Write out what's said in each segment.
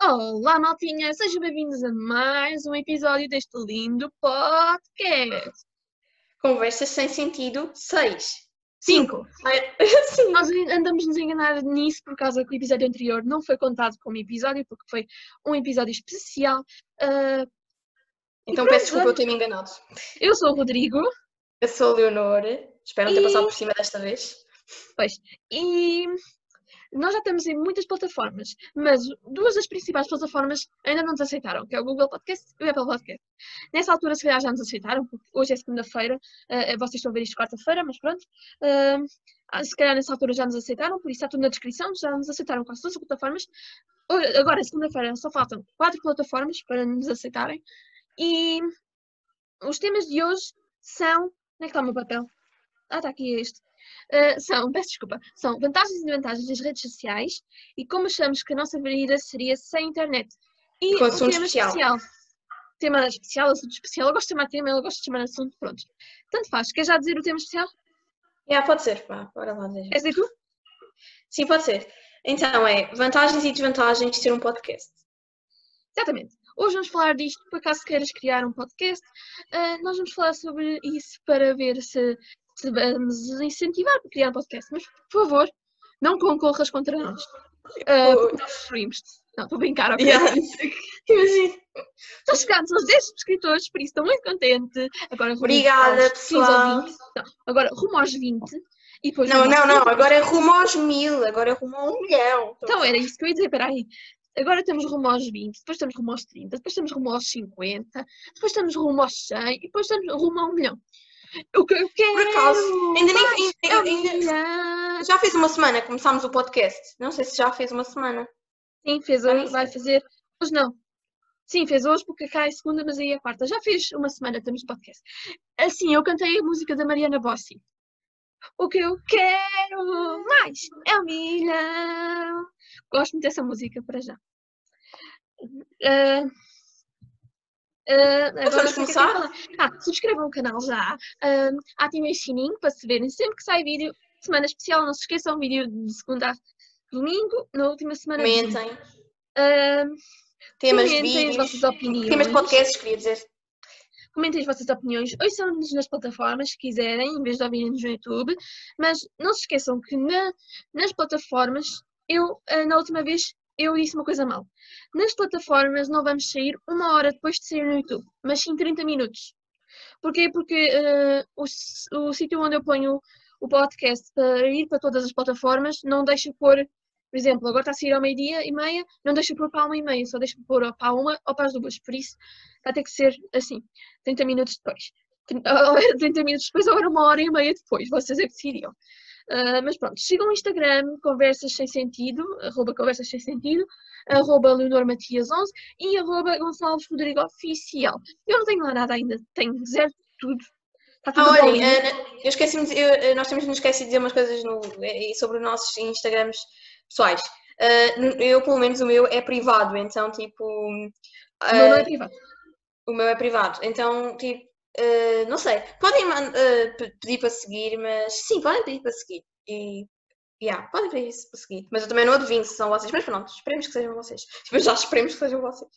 Olá, maltinha! Sejam bem-vindos a mais um episódio deste lindo podcast. Conversas sem sentido 6. 5. Sim. Nós andamos nos enganar nisso por causa que o episódio anterior não foi contado como episódio, porque foi um episódio especial. Ah, Então pronto, peço desculpa eu ter me enganado. eu sou o Rodrigo, Eu sou a Leonor. Espero não ter E- passado por cima desta vez. pois, e nós já estamos em muitas plataformas, mas duas das principais plataformas ainda não nos aceitaram, que é o Google Podcast e o Apple Podcast. Nessa altura, se calhar, já nos aceitaram, porque hoje é segunda-feira, ah, vocês estão a ver isto quarta-feira, mas pronto. Ah, se calhar nessa altura já nos aceitaram, por isso está tudo na descrição, já nos aceitaram quase todas as plataformas. Ora, Agora, segunda-feira, só faltam quatro plataformas para nos aceitarem. E os temas de hoje são. Onde é que está o meu papel? Ah, está aqui este. Ah, são, peço desculpa, são vantagens e desvantagens das redes sociais e como achamos que a nossa vida seria sem internet. E Com o assunto tema especial. Tema especial, assunto especial. Eu gosto de chamar tema, eu gosto de chamar assunto, pronto. Tanto faz. Quer já dizer o tema especial? Yeah, pode ser. Vá, bora lá dizer. Queres dizer tu? Sim, pode ser. Então é vantagens e desvantagens de ter um podcast. Exatamente. Hoje vamos falar disto, por acaso queiras criar um podcast, ah, nós vamos falar sobre isso para ver se, se vamos incentivar a criar um podcast. Mas, por favor, não concorras contra nós. Ah, porque nós. Não, estou a brincar, ok? Yeah. Imagina. Estou chegando aos 10 subscritores, por isso estou muito contente. Agora Obrigada, aos 15 ou pessoal. 20. Não, agora rumo aos 20 e depois Não, não, não. 30. Agora é rumo aos mil. Agora é rumo a um milhão. Então era isso que eu ia dizer, peraí. Agora estamos rumo aos 20, depois estamos rumo aos 30, depois estamos rumo aos 50, depois estamos rumo aos 100 e depois estamos rumo a um milhão. O que eu quero Por acaso, ainda nem- mais ainda-. Já fez uma semana que começámos o podcast. Não sei se já fez uma semana. Sim, fez hoje, vai fazer. Hoje não. Sim, fez hoje porque cá é segunda, mas aí é quarta. Já fez uma semana, temos podcast. Assim, eu cantei a música da Mariana Bossi. O que eu quero mais é um milhão. Gosto muito dessa música para já. Ah, ah, agora vamos começar? Ah, subscrevam o canal já. Ah, ativem o sininho para se verem sempre que sai vídeo. Semana especial, não se esqueçam, vídeo de segunda a domingo, na última semana. Comentem. Ah, Temas comentem as vídeos. vossas opiniões. Temas de podcasts, queria dizer. Comentem as vossas opiniões. Ouçam-nos nas plataformas se quiserem, em vez de ouvirem-nos no YouTube. Mas não se esqueçam que na- nas plataformas, eu, ah, na última vez, eu disse uma coisa mal. Nas plataformas não vamos sair uma hora depois de sair no YouTube, mas sim 30 minutos. Porquê? Porque ah, o, o sítio onde eu ponho o podcast para ir para todas as plataformas não deixa pôr, por exemplo, agora está a sair ao meio-dia e meia, não deixa pôr para uma e meia, só deixa pôr para uma ou para as duas. Por isso, vai ter que ser assim, 30 minutos depois. Ou era 30 minutos depois ou uma hora e meia depois, vocês é que decidiam. Ah, mas pronto, sigam o Instagram, Conversas Sem Sentido, arroba Conversas Sem Sentido, arroba Leonor Matias 11 e arroba Gonçalves Rodrigo Oficial. Eu não tenho lá nada ainda, tenho zero de tudo. Está tudo Ah, olhem, Ana, eu esqueci-me, de- eu- eh, nós temos nos esquecer de dizer umas coisas no, eh, sobre os nossos Instagrams pessoais. N- eu, pelo menos, o meu é privado, então, tipo, O meu não é ah, privado. o meu é privado, então, tipo, ah, não sei, podem pe- pedir para seguir, mas sim, podem pedir para seguir. E, yeah, podem pedir isso para seguir, mas eu também não adivinho se são vocês, mas pronto, esperemos que sejam vocês. Tipo, já esperemos que sejam vocês.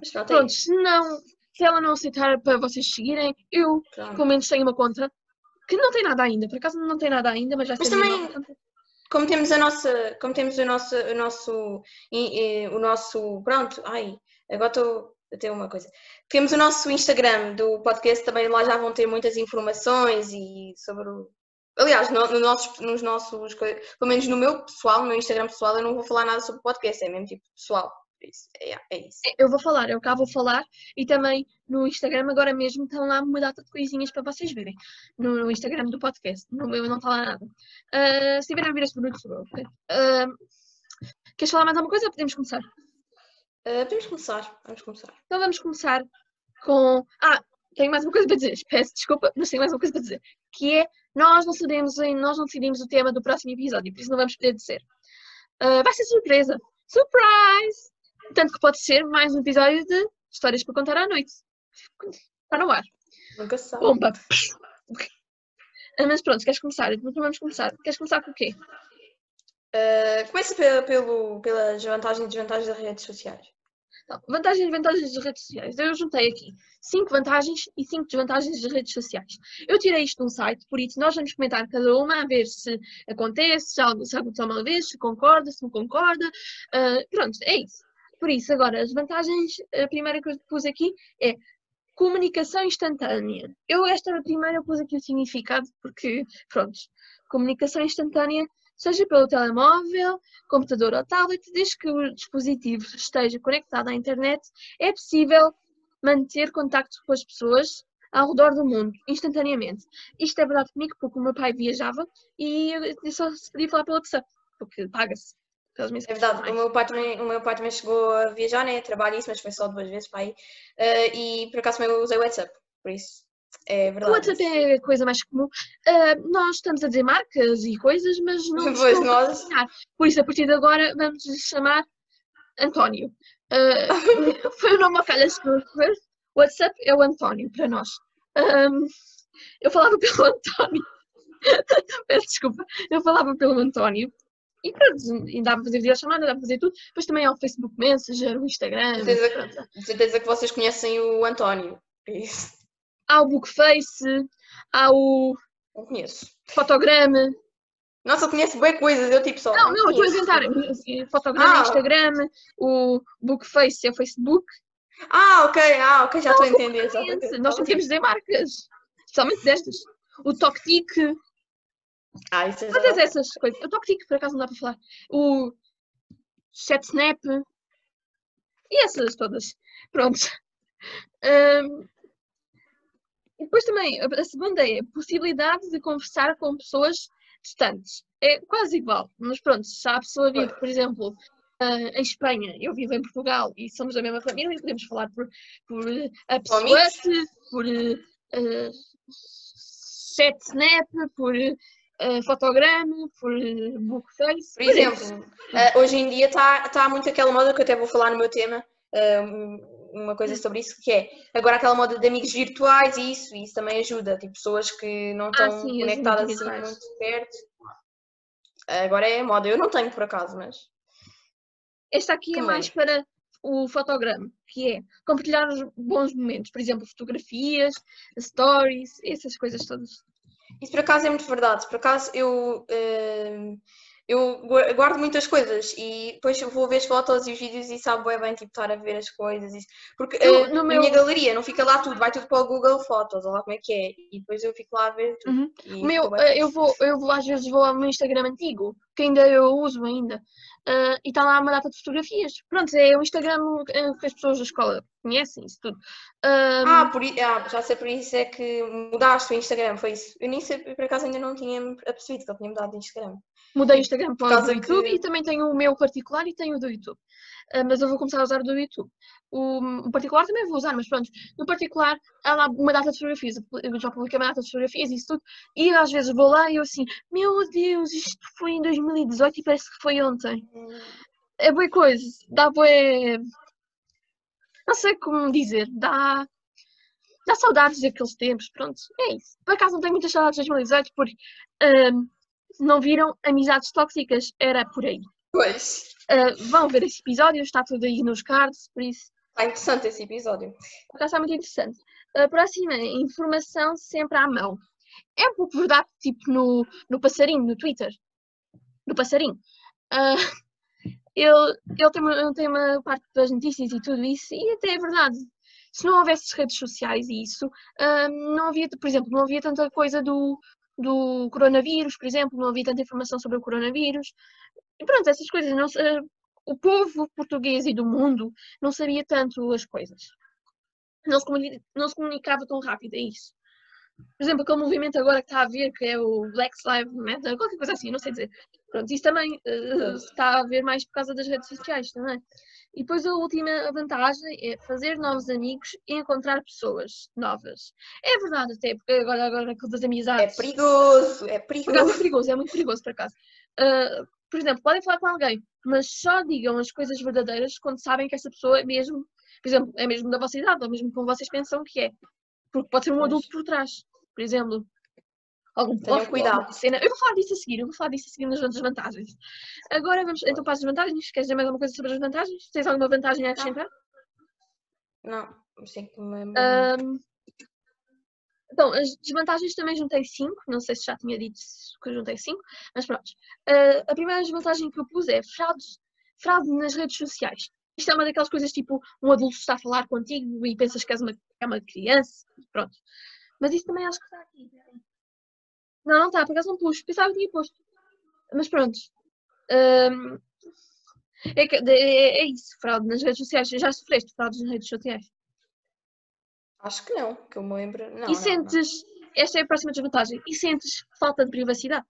Mas pronto, é Pronto, se não, se ela não aceitar para vocês seguirem, eu Pronto. pelo menos tenho uma conta que não tem nada ainda, por acaso não tem nada ainda, mas já Mas também- como temos a nossa, como temos o nosso, o nosso, i- o nosso, pronto, ai, agora estou a ter uma coisa. Temos o nosso Instagram do podcast, também lá já vão ter muitas informações e sobre o, aliás, no, no nossos, nos nossos, pelo menos no meu pessoal, no meu Instagram pessoal, eu não vou falar nada sobre podcast, é mesmo tipo pessoal, isso, é, é isso. Eu vou falar, eu cá vou falar e também no Instagram agora mesmo estão lá uma data de coisinhas para vocês verem. No, no Instagram do podcast, no meu não está lá nada. Ah, se tiverem a ver este produto, sou eu, ok? Ah, queres falar mais alguma coisa podemos começar? Ah, podemos começar, vamos começar. Então vamos começar com. Ah, tenho mais uma coisa para dizer, peço desculpa, mas tenho mais uma coisa para dizer. Que é, nós não sabemos, nós não decidimos o tema do próximo episódio, por isso não vamos poder dizer. Ah, vai ser surpresa! Surprise! Tanto que pode ser mais um episódio de Histórias para Contar à Noite. Está no ar. Nunca se sabe. Bomba! Ah, Mas pronto, queres começar? Então vamos começar. Queres começar com o quê? Uh, começa pe- pelo, pelas vantagens e desvantagens das redes sociais. Vantagens e desvantagens das redes sociais. Eu juntei aqui 5 vantagens e 5 desvantagens das redes sociais. Eu tirei isto de um site, por isso nós vamos comentar cada uma a ver se acontece, se algo, se aconteceu uma vez, se concorda, se não concorda. Ah, pronto, é isso. Por isso, agora, as vantagens, a primeira que eu pus aqui é comunicação instantânea. Eu, esta primeira, pus aqui o significado, porque, pronto, comunicação instantânea, seja pelo telemóvel, computador ou tablet, desde que o dispositivo esteja conectado à internet, é possível manter contacto com as pessoas ao redor do mundo, instantaneamente. Isto é verdade comigo, porque o meu pai viajava e eu só se podia falar pelo WhatsApp, porque paga-se. É verdade, o meu pai também, o meu pai também chegou a viajar, né? Trabalho isso, mas foi só duas vezes para aí. Uh, e por acaso eu usei o WhatsApp, por isso é O verdade. WhatsApp é a coisa mais comum. Ah, nós estamos a dizer marcas e coisas, mas não Pois, a nós-. Por isso, a partir de agora, vamos lhe chamar António. Ah, foi o nome ao calhas que WhatsApp é o António para nós. Ahm, eu falava pelo António. Peço desculpa. Eu falava pelo António. E pronto, e dá para fazer videochamada, dá para fazer tudo. Depois também há o Facebook Messenger, o Instagram. Certeza certeza que vocês conhecem o António. por Isso. Há o Bookface, há o Não conheço. Fotograma. Nossa, eu conheço bem coisas, eu tipo só. Não, não, eu estou a inventar. Fotograma é Ah. Instagram, o Bookface é o Facebook. Ah, ok, ah, ok, já estou a entender. Entender. Nós não queremos dizer marcas, especialmente destas. O TokTik, Ah, isso é todas já... essas coisas. O TokTik, por acaso, não dá para falar. O ChatSnap e essas todas. Pronto. Ahm, e depois também, a segunda é a possibilidade de conversar com pessoas distantes. É quase igual, mas pronto, se a pessoa vive, por exemplo, ah, em Espanha, eu vivo em Portugal e somos da mesma família, e podemos falar por, por a pessoa, amigos? por uh, ChatSnap, por eh, fotograma, por uh, Bookface. Por exemplo, ah, hoje em dia está tá muito aquela moda que eu até vou falar no meu tema, ah, um- uma coisa sobre isso, que é agora aquela moda de amigos virtuais e isso, e isso também ajuda, tipo pessoas que não Ah, estão sim, os conectadas assim muito perto. Agora é moda, eu não tenho por acaso, mas Esta aqui é Também. mais para o fotograma, que é compartilhar os bons momentos, por exemplo, fotografias, stories, essas coisas todas. Isso por acaso é muito verdade. Por acaso eu, eh, eu gua- guardo muitas coisas e depois eu vou ver as fotos e os vídeos e sabe bué bem tipo, estar a ver as coisas. Isso. Porque Eu, eh, na meu- minha galeria não fica lá tudo, vai tudo para o Google Fotos, ou lá como é que é. E depois eu fico lá a ver tudo. Uhum. E meu, eh, eu vou, eu vou às vezes vou ao meu Instagram antigo, que ainda eu uso ainda, eh, e está lá uma data de fotografias. Pronto, é o Instagram que as pessoas da escola conhecem, isso tudo. Ah, por, ah, já sei por isso é que mudaste o Instagram, foi isso. Eu nem sei, por acaso ainda não tinha percebido que ele tinha mudado de Instagram. Mudei o Instagram para o causa do YouTube que- e também tenho o meu particular e tenho o do YouTube. Ah, mas eu vou começar a usar o do YouTube. O, o particular também vou usar, mas pronto, no particular há lá uma data de fotografias. Eu já publiquei uma data de fotografias e isso tudo. E às vezes vou lá e eu assim, meu Deus, isto foi em 2018 e parece que foi ontem. É boa coisa, dá bué. Não sei como dizer, dá. Dá saudades daqueles tempos, pronto, é isso. Por acaso não tenho muitas saudades de 2018 porque ahm, não viram amizades tóxicas, era por aí. Pois, Ah, vão ver esse episódio, está tudo aí nos cards, por isso, está interessante esse episódio. está muito interessante. A próxima, informação sempre à mão. É um pouco verdade, tipo no, no passarinho, no Twitter. No passarinho. Ah, ele, ele tem, uma, tem uma parte das notícias e tudo isso, e até é verdade. Se não houvesse redes sociais e isso, ah, não havia, por exemplo, não havia tanta coisa do, do coronavírus, por exemplo, não havia tanta informação sobre o coronavírus. E pronto, essas coisas, não, o povo português e do mundo não sabia tanto as coisas. Não se, não se comunicava tão rápido, é isso. Por exemplo, aquele movimento agora que está a haver, que é o Black Lives Matter, qualquer coisa assim, não sei dizer. Pronto, isso também eh, está a haver mais por causa das redes sociais também. E depois a última vantagem é fazer novos amigos e encontrar pessoas novas. É verdade até, porque agora, agora das É amizades. perigoso, é Por acaso perigoso. é perigoso, é muito perigoso por acaso. Ah, por exemplo, podem falar com alguém, mas só digam as coisas verdadeiras quando sabem que essa pessoa é mesmo, por exemplo, é mesmo da vossa idade, ou mesmo como vocês pensam que é. Porque pode ser um adulto por trás, por exemplo. Algum plot, cuidado. alguma cena. Eu vou falar disso a seguir, eu vou falar disso a seguir nas desvantagens. Agora vamos então para as desvantagens. Queres dizer mais alguma coisa sobre as vantagens? Tens alguma vantagem a acrescentar? Não, não sei que me lembro. Ahm, então, as desvantagens também juntei 5, não sei se já tinha dito que eu juntei 5, mas pronto. Ah, a primeira desvantagem que eu pus é fraude, fraude nas redes sociais. Isto é uma daquelas coisas tipo, um adulto está a falar contigo e pensas que és uma, é uma criança, pronto. Mas isso também acho que está aqui. Não, não está, por acaso não pus, pensava que tinha posto. Mas pronto. Ahm, é, é- é isso, fraude nas redes sociais. Já sofreste fraudes nas redes sociais? Acho que não, que eu me lembro. Não, e não, não. sentes, esta é a próxima desvantagem, e sentes falta de privacidade?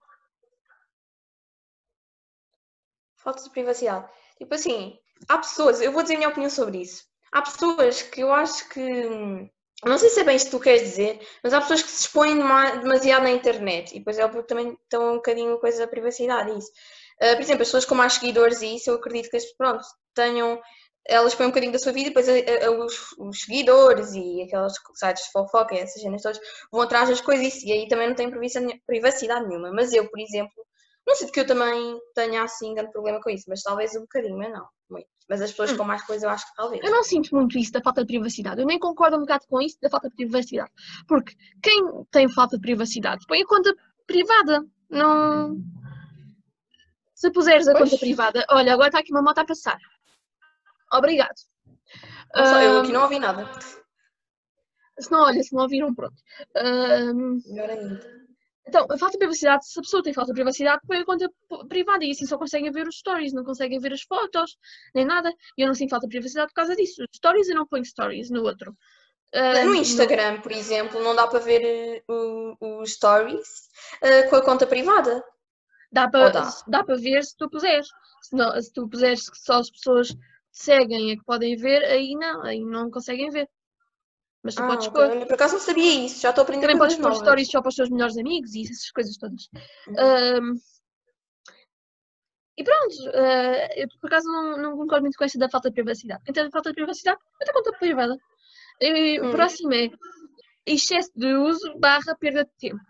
Falta de privacidade. Tipo assim, há pessoas, eu vou dizer a minha opinião sobre isso. Há pessoas que eu acho que. Não sei se é bem isto que tu queres dizer, mas há pessoas que se expõem dema- demasiado na internet e depois é óbvio que também estão um bocadinho coisa da privacidade isso. Ah, por exemplo, as pessoas com mais seguidores e isso, eu acredito que as pronto, tenham. Elas põem um bocadinho da sua vida e depois a- a- os, os seguidores e aqueles sites de fofoca e essas cenas todas vão atrás das coisas e aí também não tem privacidade nenhuma. Mas eu, por exemplo, não sinto que eu também tenha assim grande problema com isso, mas talvez um bocadinho, mas não, muito. Mas as pessoas Hum. com mais coisa eu acho que talvez. Eu não sinto muito isso da falta de privacidade. Eu nem concordo um bocado com isso da falta de privacidade. Porque quem tem falta de privacidade põe a conta privada. Não. Se puseres a Pois. conta privada, olha, agora está aqui uma moto a passar. Obrigado. Só, eu Ahm, aqui não ouvi nada. Se não, olha, se não ouviram, pronto. Ahm, Melhor ainda. Então, a falta de privacidade, se a pessoa tem falta de privacidade, põe a conta privada e assim só conseguem ver os stories, não conseguem ver as fotos, nem nada. E eu não sinto falta de privacidade por causa disso. Stories eu não ponho stories no outro. Ah, No Instagram, por exemplo, não dá para ver eh, os stories eh, com a conta privada. Dá para dá? dá para ver se tu puseres. Se, não, se tu puseres que só as pessoas que seguem é que podem ver, aí não, aí não conseguem ver. Mas tu Ah, podes pôr. Por acaso não sabia isso, já estou a aprender Também podes pôr novas. stories só para os teus melhores amigos e essas coisas todas. Uhum. Ahm, e pronto, ah, eu por acaso não, não concordo muito com essa da falta de privacidade. Quem tem falta de privacidade, mete a conta privada. E, o Hum. próximo é excesso de uso barra perda de tempo.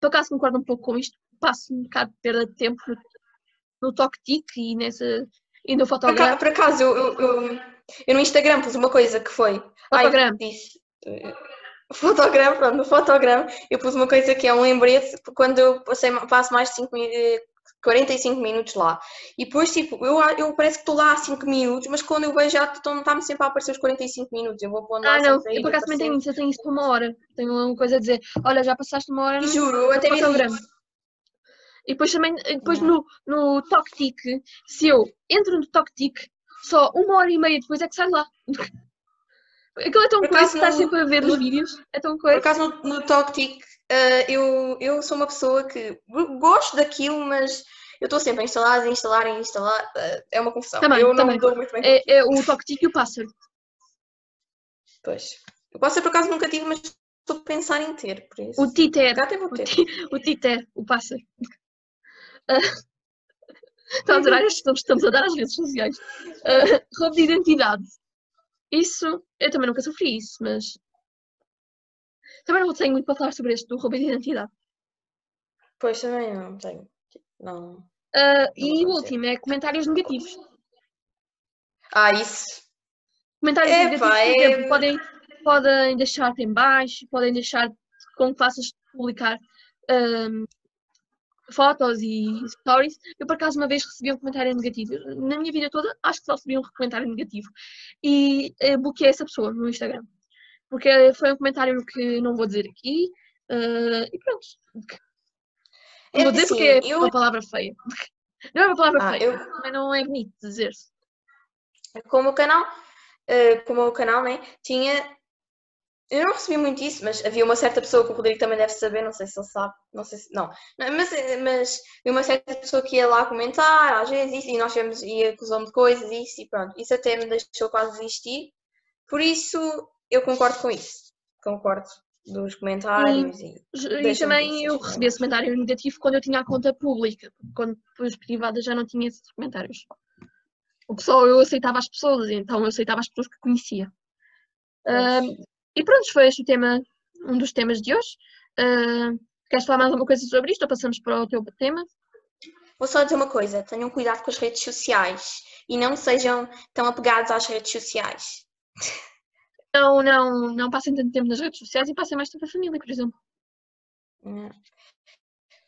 Por acaso concordo um pouco com isto, passo um bocado de perda de tempo no, TokTik e, nessa, e no fotograma. por acaso, eu, eu, eu- eu no Instagram pus uma coisa que foi. Ai, Fotograma. disse. Eh, Fotograma, pronto, no fotograma eu pus uma coisa que é um lembrete quando eu passei, passo mais de 5 45 minutos lá. E depois, tipo, eu, eu parece que estou lá há 5 minutos, mas quando eu vejo já está-me sempre a aparecer os 45 minutos. Eu vou pondo Ah, não, eu por acaso também tenho isso, eu tenho isso por uma hora. Tenho uma coisa a dizer, olha, já passaste uma hora E no, juro, eu até isso. E depois também, depois Não. no, no TokTik, se eu entro no TokTik, só uma hora e meia depois é que sai lá. Aquilo é tão Por coisa, estás no- sempre a ver os vídeos, é tão Por coisa. acaso no, no TalkTik, eh, eu, eu sou uma pessoa que go- gosto daquilo, mas eu estou sempre a instalar, a instalar, a instalar. eh, é uma confusão. Também, eu não também. me dou muito bem É, é o TokTik e o pássaro. Pois. Eu posso ser por acaso nunca tive, mas estou a pensar em ter, por isso. O Titer, Já o, ter. o Titer, o pássaro. Estou a adorar estes nomes que estamos a dar às redes sociais. Ah, roubo de identidade. Isso, eu também nunca sofri isso, mas também não tenho muito para falar sobre este do roubo de identidade. Pois também não tenho. Não. Ah, Não e o último é comentários negativos. Ah, isso. Comentários Epá, negativos, é- exemplo, podem, podem deixar-te em baixo, podem deixar com que faças publicar ahm, fotos e stories. Eu, por acaso, uma vez recebi um comentário negativo. Na minha vida toda, acho que só recebi um comentário negativo. E eh, bloqueei essa pessoa no Instagram. Porque foi um comentário que não vou dizer aqui. ah, e pronto. Não É vou dizer assim, porque é eu- uma palavra feia. Não é uma palavra Ah, feia. eu- Também não é bonito dizer-se. Com o canal, eh, com o canal, né? Tinha. Eu não recebi muito isso, mas havia uma certa pessoa que o Rodrigo também deve saber, não sei se ele sabe, não sei se. Não, mas, mas havia uma certa pessoa que ia lá comentar, às vezes, isso, e nós temos, e acusou-me de coisas, isso, e pronto. Isso até me deixou quase desistir. Por isso, eu concordo com isso. Concordo dos comentários e. E Deixa-me também eu recebi esse comentário negativo quando eu tinha a conta pública. Quando depois privada já não tinha esses comentários. O que só eu aceitava as pessoas, então eu aceitava as pessoas que conhecia. Pois. E pronto, foi este o tema, um dos temas de hoje. Ahm, Queres falar mais alguma coisa sobre isto ou passamos para o teu tema? Vou só dizer uma coisa: tenham cuidado com as redes sociais e não sejam tão apegados às redes sociais. Não, não, não passem tanto tempo nas redes sociais e passem mais tempo a família, por exemplo.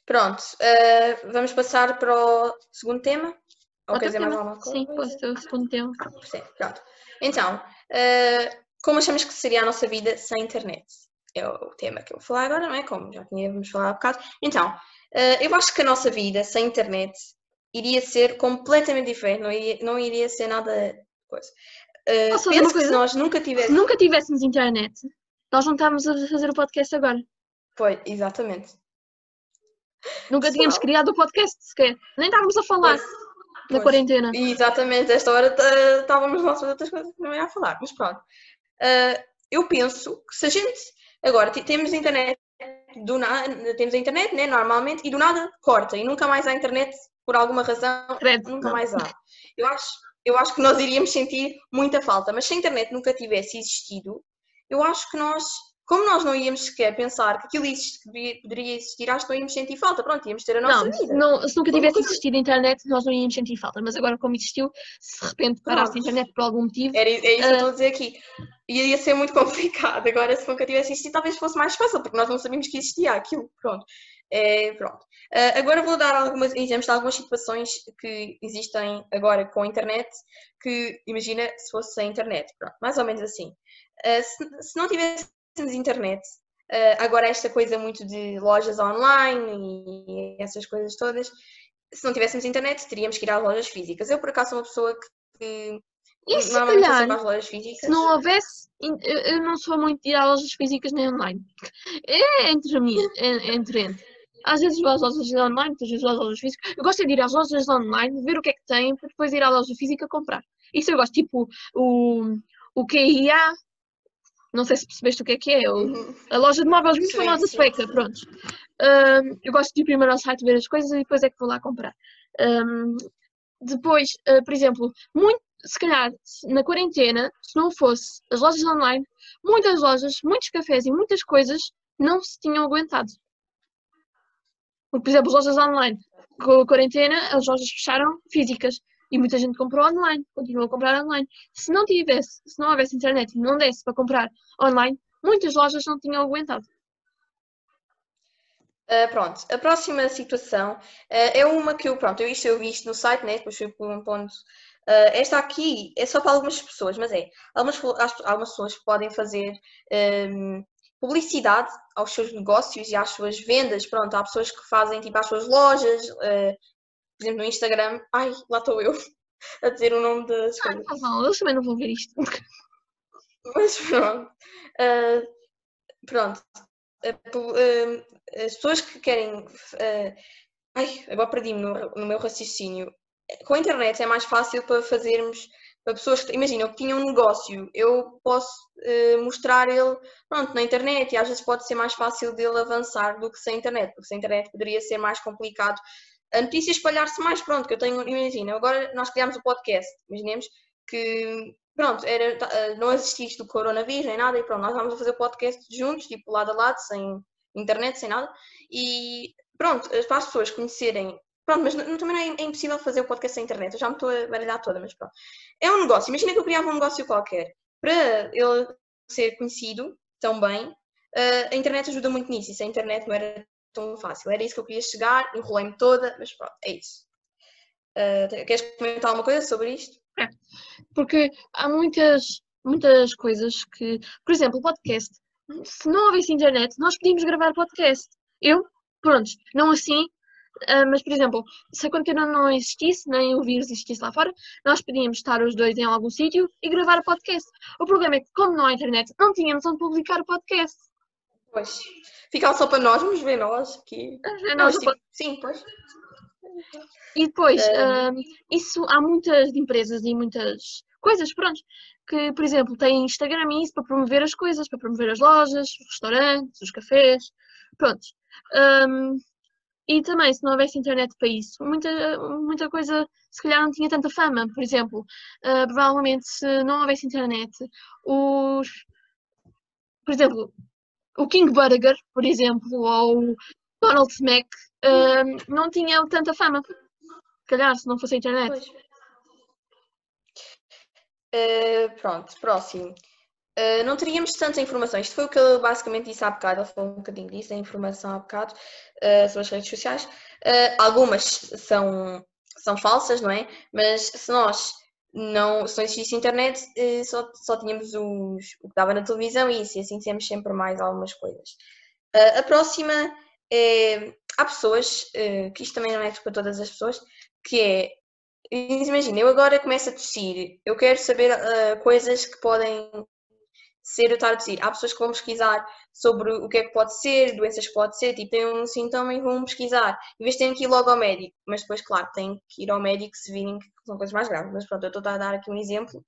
Pronto, uh, vamos passar para o segundo tema. Ou quer dizer mais alguma coisa? Sim, posso ter o segundo tema. Sim, pronto. Então, uh, como achamos que seria a nossa vida sem internet? É o tema que eu vou falar agora, não é? Como já tínhamos falado há bocado. Então, uh, eu acho que a nossa vida sem internet iria ser completamente diferente, não iria, não iria ser nada coisa. Uh, penso que se nós nunca tivéssemos... Se nunca tivéssemos internet, nós não estávamos a fazer o podcast agora. Foi, exatamente. Nunca tínhamos criado o podcast sequer. Nem estávamos a falar pois, na pois. quarentena. Exatamente, esta hora estávamos nós outras coisas que não ia a falar, mas pronto. Uh, eu penso que se a gente agora temos internet do nada, temos a internet, né, normalmente, e do nada corta e nunca mais há internet por alguma razão, Credo, nunca mais há. Eu acho, eu acho que nós iríamos sentir muita falta, mas se a internet nunca tivesse existido, eu acho que nós como nós não íamos sequer pensar que aquilo que poderia existir, acho que não íamos sentir falta. Pronto, íamos ter a nossa não, vida. Não, se nunca tivesse existido a internet, nós não íamos sentir falta. Mas agora, como existiu, se de repente parasse a internet por algum motivo. Era, é isso uh... que eu estou a dizer aqui. Iria ser muito complicado. Agora, se nunca tivesse existido, talvez fosse mais fácil, porque nós não sabíamos que existia aquilo. Pronto. É, pronto. Uh, agora vou dar algumas exemplos de algumas situações que existem agora com a internet, que imagina se fosse a internet. Pronto, mais ou menos assim. Uh, se, se não tivesse temos internet. Uh, agora, esta coisa muito de lojas online e essas coisas todas, se não tivéssemos internet, teríamos que ir às lojas físicas. Eu, por acaso, sou uma pessoa que. E se calhar, às lojas físicas. se não houvesse, eu não sou muito de ir às lojas físicas nem online. É entre mim, é, entre entre. Às vezes vou às lojas online, muitas vezes vou às lojas físicas. Eu gosto de ir às lojas online, ver o que é que tem, para depois ir à loja física comprar. Isso eu gosto, tipo o, o QIA, não sei se percebeste o que é que é. Uhum. A loja de móveis muito sim, famosa sim, sueca, pronto. Um, eu gosto de ir primeiro ao site ver as coisas e depois é que vou lá comprar. Um, depois, uh, por exemplo, muito, se calhar na quarentena, se não fosse as lojas online, muitas lojas, muitos cafés e muitas coisas não se tinham aguentado. Porque, por exemplo, as lojas online, com a quarentena, as lojas fecharam físicas. E muita gente comprou online, continuou a comprar online. Se não tivesse, se não houvesse internet e não desse para comprar online, muitas lojas não tinham aguentado. Uh, pronto, a próxima situação uh, é uma que eu, pronto, eu isto eu vi isto no site, né? Depois fui por um ponto. Uh, esta aqui é só para algumas pessoas, mas é, algumas, algumas pessoas podem fazer um, publicidade aos seus negócios e às suas vendas. Pronto, há pessoas que fazem tipo às suas lojas, por exemplo, no Instagram, ai, lá estou eu a dizer o nome das ah, coisas. Ah, não, eles também não vão ver isto. Mas pronto. Uh, pronto. Uh, uh, as pessoas que querem. ai, agora perdi-me no, no, meu raciocínio. Com a internet é mais fácil para fazermos. Para pessoas que, imagina, que tinham um negócio, eu posso mostrar ele pronto, na internet e às vezes pode ser mais fácil dele avançar do que sem internet, porque sem internet poderia ser mais complicado a notícia espalhar-se mais, pronto, que eu tenho, imagina, agora nós criámos o podcast, imaginemos que, pronto, era, eh, não existia isto do coronavírus nem nada, e pronto, nós vamos fazer podcast juntos, tipo, lado a lado, sem internet, sem nada, e pronto, para as pessoas conhecerem, pronto, mas não, também não é, é, impossível fazer o podcast sem internet, eu já me estou a baralhar toda, mas pronto. É um negócio, imagina que eu criava um negócio qualquer, para ele ser conhecido também, eh, a internet ajuda muito nisso, e se a internet não era tão fácil. Era isso que eu queria chegar, enrolei-me toda, mas pronto, é isso. Uh, queres comentar alguma coisa sobre isto? É, porque há muitas, muitas coisas que, por exemplo, o podcast, se não houvesse internet, nós podíamos gravar podcast. Eu, pronto, não assim, uh, mas por exemplo, se a quarentena não existisse, nem o vírus existisse lá fora, nós podíamos estar os dois em algum sítio e gravar o podcast. O problema é que, como não há internet, não tínhamos onde publicar o podcast. Pois. Ficar só para nós, vamos ver nós aqui. É, nós, sim, sim, pois. E depois, um, isso há muitas empresas e muitas coisas, pronto, que, por exemplo, têm Instagram e isso para promover as coisas, para promover as lojas, os restaurantes, os cafés, pronto. Um, e também, se não houvesse internet para isso, muita, muita coisa se calhar não tinha tanta fama. Por exemplo, uh, provavelmente se não houvesse internet, os. Por exemplo, o King Burger, por exemplo, ou McDonald's Mac uh, não tinha tanta fama. Calhar, se não fosse a internet. Uh, pronto, próximo. Uh, não teríamos tanta informação. Isto foi o que ele basicamente disse há bocado. Ele falou um bocadinho disso, a informação há bocado uh, sobre as redes sociais. algumas são, são falsas, não é? Mas se nós não, se não existisse internet, só, só tínhamos os, o que dava na televisão e isso, e assim temos sempre mais algumas coisas. a próxima é. Há pessoas, que isto também não é para todas as pessoas, que é Imagina, eu agora começo a tossir, eu quero saber uh, coisas que podem ser eu estar a tossir. Há pessoas que vão pesquisar sobre o que é que pode ser, doenças que pode ser, tipo, tem um sintoma e vão pesquisar, em vez de terem que ir logo ao médico. Mas depois, claro, têm que ir ao médico se virem que são coisas mais graves. Mas pronto, eu estou a dar aqui um exemplo.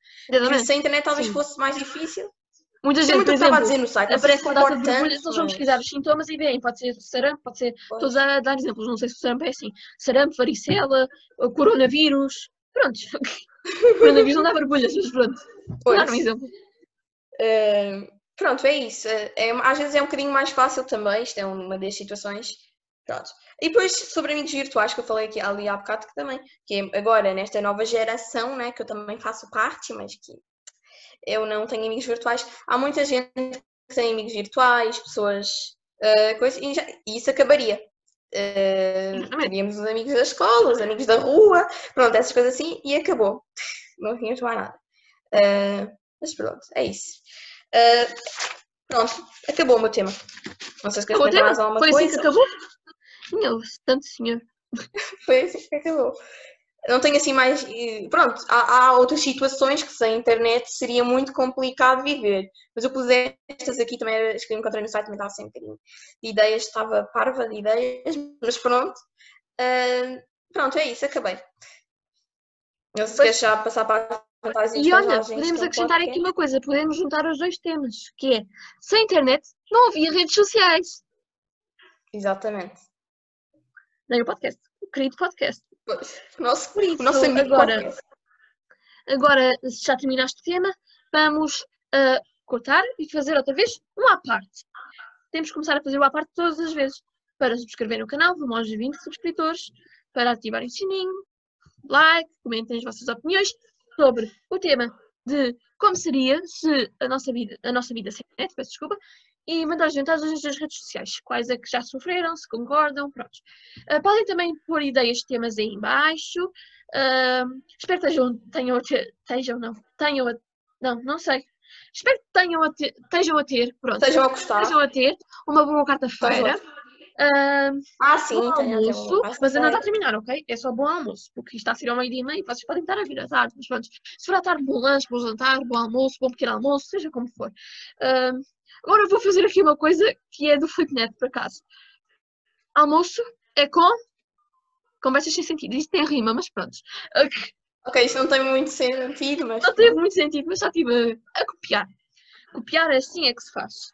Se a internet talvez Sim. fosse mais difícil. Muita gente, por exemplo, a dizer no site, aparece com data de borbulhas, eles vão pesquisar os sintomas e veem, pode ser sarampo, pode ser, estou a dar exemplos, não sei se o sarampo é assim, sarampo, varicela, coronavírus, pronto, coronavírus não dá borbulhas, mas pronto, pois. dar um exemplo. Uh, pronto, é isso, é, às vezes é um bocadinho mais fácil também, isto é uma das situações, pronto. E depois, sobre amigos virtuais, que eu falei aqui ali há bocado que também, que é agora, nesta nova geração, né, que eu também faço parte, mas que eu não tenho amigos virtuais. Há muita gente que tem amigos virtuais, pessoas. Uh, coisa, e, já, e, isso acabaria. Uh, teríamos os amigos da escola, os amigos da rua, pronto, essas coisas assim, e acabou. Não tínhamos mais nada. Uh, mas pronto, é isso. Uh, pronto, acabou o meu tema. Não sei se queres comentar mais alguma Foi coisa. Foi assim que acabou? Meu, tanto senhor. Foi assim que acabou não tenho assim mais. Pronto, há, há, outras situações que sem internet seria muito complicado viver. Mas eu pus estas aqui também, as que eu encontrei no site, também estava sem bocadinho de ideias, estava parva de ideias, mas pronto. Uh, pronto, é isso, acabei. Eu se queres já passar para E olha, podemos acrescentar aqui uma coisa, podemos juntar os dois temas, que é, sem internet não havia redes sociais. Exatamente. Nem o podcast, o querido podcast. Nosso, Por isso, nosso amigo agora, agora, se já terminaste o tema, vamos uh, cortar e fazer outra vez um à parte. Temos que começar a fazer o à parte todas as vezes. Para subscrever no canal, vamos aos 20 subscritores, para ativarem o sininho, like, comentem as vossas opiniões sobre o tema de como seria se a nossa vida, a nossa vida sem internet, peço desculpa, e vantagens das redes sociais. Quais é que já sofreram, se concordam, pronto. Uh, podem também pôr ideias de temas aí embaixo. Uh, espero que tenham, tenham tenham, não, tenham não, não sei. Espero que tenham a ter, estejam a ter, pronto. Estejam a gostar. Estejam a ter uma boa quarta-feira. Uh, ah, sim, bom almoço, mas ainda está a terminar, ok? É só bom almoço, porque isto está a ser ao meio-dia e meio, vocês podem estar a vir à tarde, mas pronto, se for à tarde, bom lanche, bom jantar, bom almoço, bom pequeno almoço, seja como for. Uh, Agora vou fazer aqui uma coisa que é do Flipnet, por acaso. Almoço é com conversas sem sentido. Isto tem rima, mas pronto. Ok, isto não tem muito sentido, mas. Não teve muito sentido, mas só estive a, a copiar. Copiar é assim é que se faz.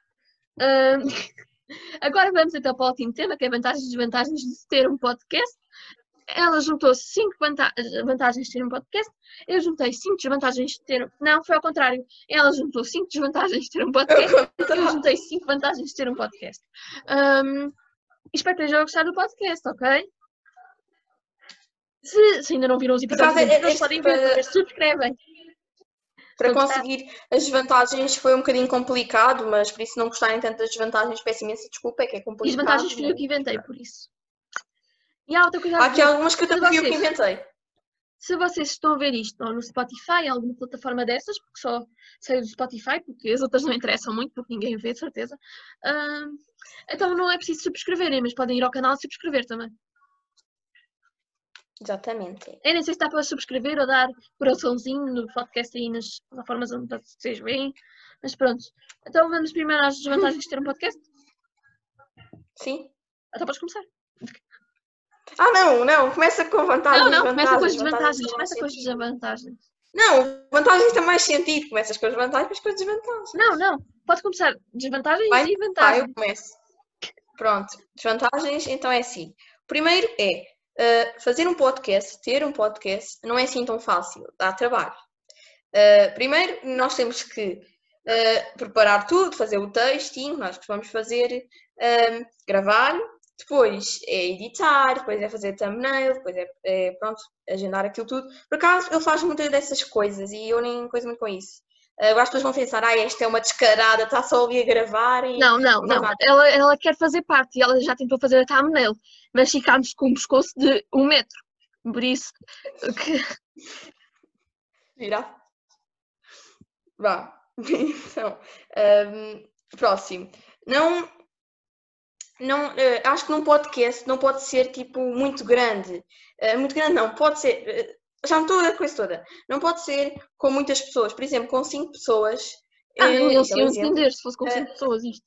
Uh, agora vamos então para o último tema, que é vantagens e desvantagens de ter um podcast ela juntou cinco vantagens de ter um podcast, eu juntei cinco desvantagens de ter. Não, foi ao contrário. Ela juntou cinco desvantagens de ter um podcast, eu juntei cinco vantagens de ter um podcast. Um, espero que estejam a gostar do podcast, ok? Se, se ainda não viram os episódios, é, é, podem ver, para... subscrevem. Para conseguir as desvantagens foi um bocadinho complicado, mas por isso não gostarem tanto das desvantagens, peço imensa desculpa, é que é complicado. E desvantagens fui eu que inventei, por isso. E há outra coisa Há aqui algumas que eu também eu que inventei. Se vocês estão a ver isto no Spotify, alguma plataforma dessas, porque só sei do Spotify, porque as outras não interessam muito, porque ninguém vê, de certeza. Uh, então não é preciso subscreverem, mas podem ir ao canal e subscrever também. Exatamente. Eu nem sei se está para subscrever ou dar coraçãozinho no podcast aí nas plataformas onde vocês veem, mas pronto. Então vamos primeiro às desvantagens de ter um podcast? Sim. Então podes começar. Ah, não, não, começa com vantagens. Não, não, começa com as desvantagens, começa com as desvantagens. Não, vantagens tem mais sentido. Começas com as vantagens, depois com as desvantagens. Não, não, pode começar desvantagens vai, e vantagens. Vai, eu começo. Pronto, desvantagens, então é assim. Primeiro é uh, fazer um podcast, ter um podcast, não é assim tão fácil, dá trabalho. Uh, primeiro, nós temos que uh, preparar tudo, fazer o textinho, nós vamos fazer, gravar, depois é editar, depois é fazer thumbnail, depois é, é, pronto, agendar aquilo tudo. Por acaso ele faz muitas dessas coisas e eu nem coisa muito com isso. Uh, as pessoas vão pensar, ah, esta é uma descarada, está só ali a gravar. E... Não, não, não. Ela, ela quer fazer parte e ela já tentou fazer a thumbnail, mas ficámos com um pescoço de um metro. Por isso que. Virá. Vá. Então, um, próximo. Não, não, uh, acho que num podcast não pode ser tipo muito grande. Uh, muito grande não, pode ser. Já me estou a coisa toda. Não pode ser com muitas pessoas. Por exemplo, com cinco pessoas. Ah, eles iam entender se fosse com cinco pessoas isto.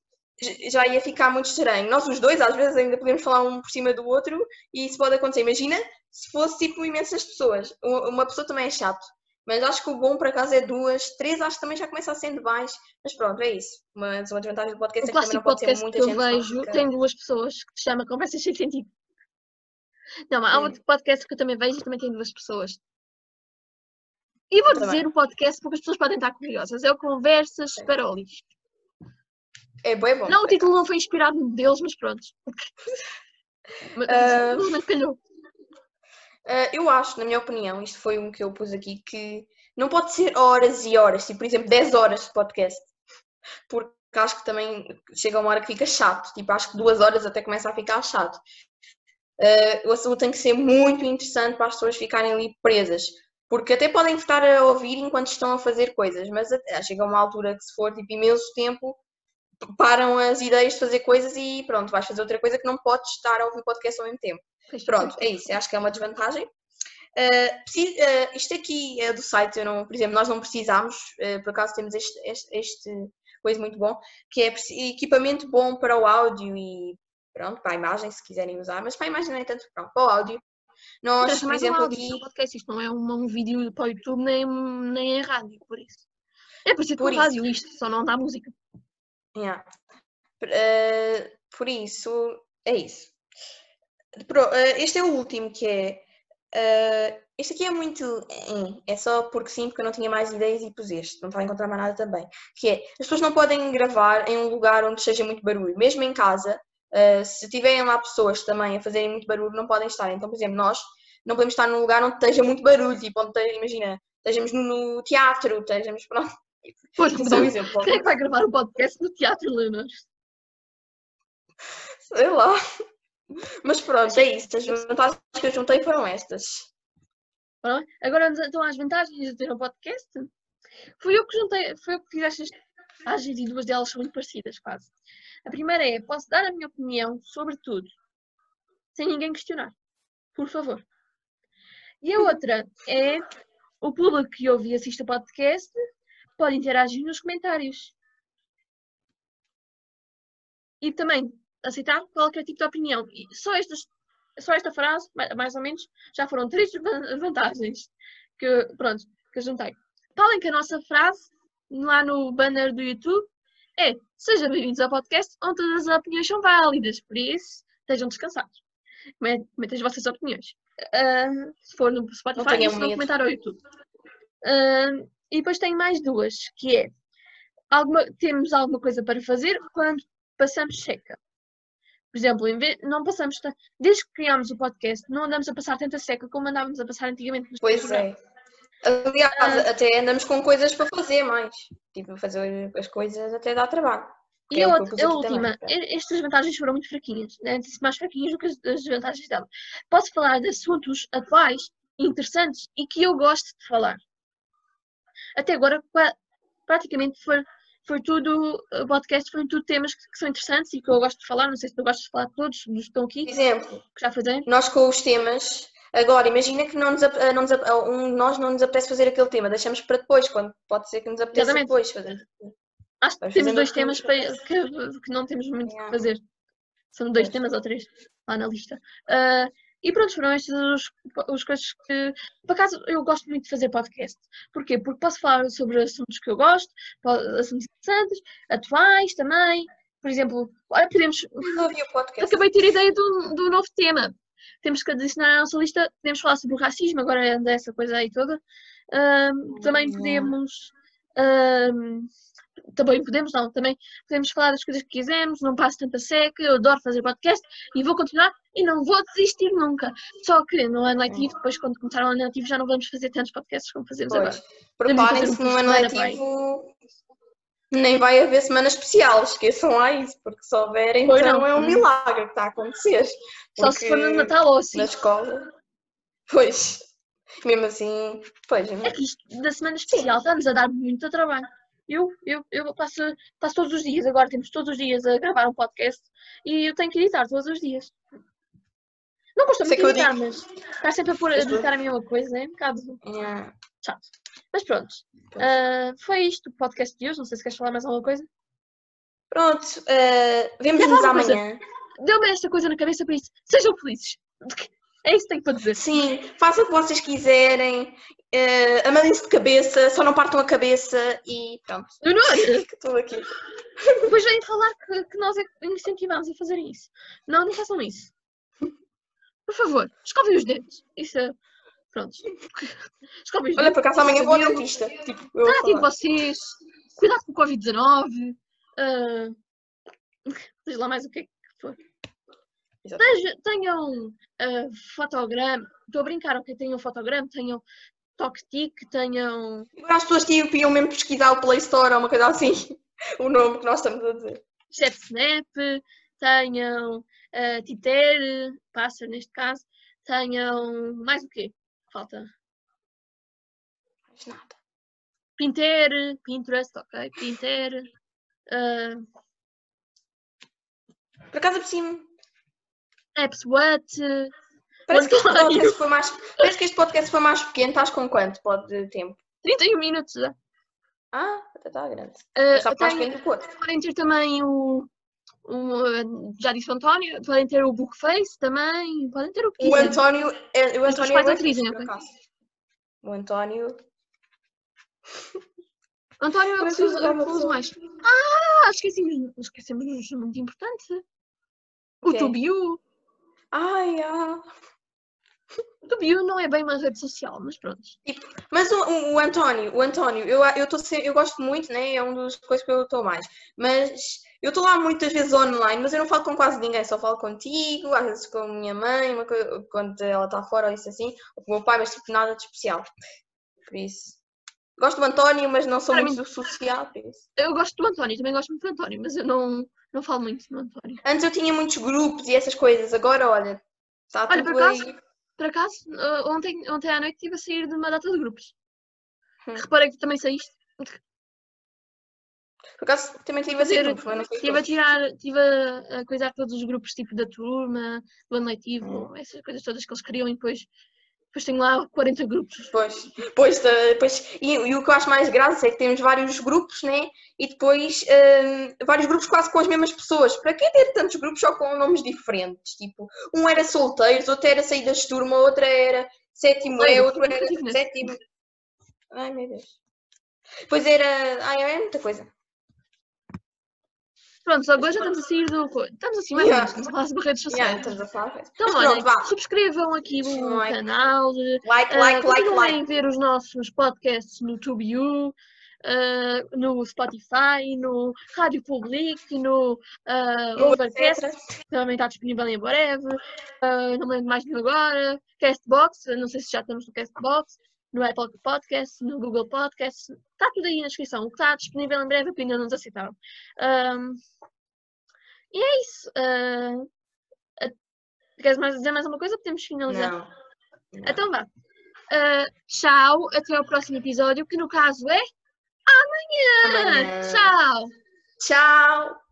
Já ia ficar muito estranho. Nós os dois, às vezes, ainda podemos falar um por cima do outro e isso pode acontecer. Imagina se fosse tipo imensas pessoas. Uma pessoa também é chato. Mas acho que o bom, por acaso, é duas. Três, acho que também já começa a ser demais. Mas pronto, é isso. Mas uma desvantagem do podcast o é que também não pode ser muita que eu vejo tem duas pessoas que se chama Conversas Sem Sentido. Não, mas há outro podcast que eu também vejo e também tem duas pessoas. E vou dizer o podcast porque as pessoas podem estar curiosas. É o Conversas é. para o Lixo. É bom, é bom. Não, o título não foi inspirado deles, mas pronto. mas, mas calhou. Uh, eu acho, na minha opinião, isto foi um que eu pus aqui, que não pode ser horas e horas, tipo, por exemplo, 10 horas de podcast. Porque acho que também chega uma hora que fica chato. Tipo, acho que duas horas até começa a ficar chato. Uh, o assunto tem que ser muito interessante para as pessoas ficarem ali presas. Porque até podem estar a ouvir enquanto estão a fazer coisas, mas até, chega uma altura que se for tipo imenso tempo, param as ideias de fazer coisas e pronto, vais fazer outra coisa que não podes estar a ouvir podcast ao mesmo tempo. Pronto, é isso. Acho que é uma desvantagem. Uh, uh, isto aqui é do site, eu não, por exemplo, nós não precisamos, uh, por acaso temos este, este, este, coisa muito bom, que é equipamento bom para o áudio e pronto, para a imagem, se quiserem usar, mas para a imagem não é tanto pronto, para o áudio. Nós, por exemplo, um aqui. Podcast, isto não é um, um vídeo para o YouTube nem, nem é rádio, por isso. É parecido por com rádio, isto, só não dá música. Yeah. por isso, é isso. Eh, este é o último que é. Uh, este aqui é muito. É só porque sim, porque eu não tinha mais ideias e pus este. Não estava a encontrar mais nada também. Que é: as pessoas não podem gravar em um lugar onde seja muito barulho. Mesmo em casa, uh, se tiverem lá pessoas também a fazerem muito barulho, não podem estar. Então, por exemplo, nós não podemos estar num lugar onde esteja muito barulho. Tipo, onde esteja, imagina, estejamos no, no teatro, estejamos. Pronto. Pois, só um exemplo. Quem é que vai gravar um podcast no teatro, Leonor? Sei lá. Mas pronto, é isso. As vantagens que eu juntei foram estas. Agora então às vantagens de ter um podcast. Fui eu que juntei, foi eu que fiz estas vantagens e duas delas são muito parecidas, quase. A primeira é, posso dar a minha opinião sobre tudo, sem ninguém questionar. Por favor. E a outra é, o público que ouve e assiste o podcast pode interagir nos comentários. E também aceitar qualquer tipo de opinião. E só, estas, só esta frase, mais ou menos, já foram três vantagens que, pronto, que eu juntei. Falem que a nossa frase, lá no banner do YouTube, é Sejam bem-vindos ao podcast onde todas as opiniões são válidas, por isso, estejam descansados. Comentem as vossas opiniões. Uh, se for no Spotify, se não comentar ao YouTube. Uh, e depois tem mais duas, que é alguma, temos alguma coisa para fazer quando passamos seca. Por exemplo, não passamos, desde que criámos o podcast, não andamos a passar tanta seca como andávamos a passar antigamente. Pois é. Aliás, ah, até andamos com coisas para fazer mais. Tipo, fazer as coisas até dá trabalho. E é a, a última, também. estas vantagens foram muito fraquinhas, né? mais fraquinhas do que as, as vantagens dela. Posso falar de assuntos atuais, interessantes e que eu gosto de falar. Até agora, praticamente foi foi tudo, o podcast foi tudo temas que, que, são interessantes e que eu gosto de falar, não sei se tu gostas de falar de todos dos que estão aqui. Exemplo, que já fazem. Nós com os temas, agora imagina que não nos, não nos, um, nós não nos apetece fazer aquele tema, deixamos para depois, quando pode ser que nos apeteça Exatamente. depois fazer. Acho que temos dois temas para, que, que não temos muito o yeah. que fazer. São dois temas ou três lá na lista. Uh, e pronto, foram estas os, os coisas que. Por acaso, eu gosto muito de fazer podcast. Porquê? Porque posso falar sobre assuntos que eu gosto, assuntos interessantes, atuais também. Por exemplo, olha, podemos. Acabei de ter ideia do, do novo tema. Temos que adicionar à nossa lista, podemos falar sobre o racismo, agora é dessa coisa aí toda. Um, também podemos. Um, também podemos, não, também podemos falar das coisas que quisermos, não passo tanta seca, eu adoro fazer podcast e vou continuar e não vou desistir nunca. Só que no ano letivo, depois quando começar o ano letivo, já não vamos fazer tantos podcasts como fazemos Pois. agora. Preparem-se um no ano letivo. Nem vai haver semana especial, esqueçam lá isso, porque se houver, Pois então não. é um Hum. milagre que está a acontecer. Só se for no Natal ou assim. Na escola. Pois. Mesmo assim, pois. É que isto da semana especial está-nos a dar muito trabalho. Eu, eu, eu passo, passo todos os dias, agora temos todos os dias a gravar um podcast e eu tenho que editar todos os dias. Não custa Sei muito editar, mas estar sempre a, pôr, a editar a mesma coisa é um bocado Yeah. Chato. Mas pronto, ah, foi isto o podcast de hoje. Não sei se queres falar mais alguma coisa. Pronto, vemos-nos falar uma coisa? amanhã. Deu-me esta coisa na cabeça para isso. Sejam felizes. É isso que tenho para dizer. Sim, façam o que vocês quiserem, uh, amadem-se de cabeça, só não partam a cabeça e pronto. Eu não, Estou aqui. depois vêm falar que, que nós é incentivamos a fazerem isso. Não, não façam isso. Por favor, escovem os dentes. Isso é. Pronto. Os Olha, por acaso amanhã vou ao dentista. Tipo, Tratem falar. vocês. Cuidado com o Covid-19. ah, Diz lá mais o que é que for. Exato. Teja- Tenham ah, fotograma. Estou a brincar, ok? Tenham fotograma, tenham toque-tic, tenham Agora as pessoas tipo, iam mesmo pesquisar o Play Store ou uma coisa assim. O nome que nós estamos a dizer. chat snap, tenham uh, Twitter, passa neste caso, tenham mais o quê? Falta Mais nada. Pinter, Pinterest, ok, Pinter, uh, Por acaso aprecio Apps What, Parece que, este podcast foi mais, parece que este podcast foi mais pequeno. Estás com quanto pode de tempo? 31 minutos já. Ah, até está grande. Uh, Está mais pequeno do que o outro. podem ter também o, uh, já disse o António, podem ter o Bookface também, podem ter o que O. António é, o António é pais bué autorizam, fixe, por ok? acaso. O António. António é o que Parece se usa, que é o que uma usa pessoa- mais. Ah, esqueci-me, esquecemos muito importante. O quê? Tubiu. Ai, ah. O Tubiu não é bem uma rede social, mas pronto. Mas o, o- António, o António, eu, eu, tô eu gosto muito, né? É uma das coisas que eu estou mais. Mas eu estou lá muitas vezes online, mas eu não falo com quase ninguém, só falo contigo, às vezes com a minha mãe, quando ela está fora ou isso assim, ou com o meu pai, mas tipo nada de especial. Por isso. Gosto do António, mas não sou Para muito social, por isso. Eu gosto do António, também gosto muito do António, mas eu não, não falo muito do António. Antes eu tinha muitos grupos e essas coisas, agora olha, está Olha, tudo por acaso, aí. Por acaso, uh, ontem, ontem à noite estive a sair de uma data de grupos. Hum. Reparei que também saíste. Por acaso também tive a ser Fazer- grupos, mas Estive a tirar, estive a, a coisar todos os grupos tipo da turma, do ano letivo, Hum. essas coisas todas que eles queriam e depois, depois tenho lá 40 grupos. Pois, pois, eh, pois e, e o que eu acho mais graça é que temos vários grupos, né? E depois hum, vários grupos quase com as mesmas pessoas. Para que ter tantos grupos só com nomes diferentes? Tipo, um era solteiros, outro era saídas de turma, outra era sétimo Olha, E, outro era sétimo. Ai meu Deus. Pois era. Ai, é muita coisa. Pronto, agora já estamos a sair do. Estamos assim mais Yeah. estamos a falar sobre redes sociais. estamos a falar. Então, Mas olha, pronto, subscrevam aqui o um like. canal. Like, Uh, like, like, like. ver os nossos podcasts no TubeU, uh, no Spotify, no Rádio Public, no uh, Overcast, também está disponível em breve. Uh, não me lembro mais nenhum agora. Castbox, não sei se já estamos no Castbox, no Apple Podcast, no Google Podcast. Está tudo aí na descrição. O que está disponível em breve é porque ainda não nos aceitaram. Um, e é isso. Uh, uh, queres mais dizer mais uma coisa? Podemos finalizar. Não. não. Então vá. Ah, tchau, até ao próximo episódio, que no caso é amanhã. Amanhã. Tchau. Tchau.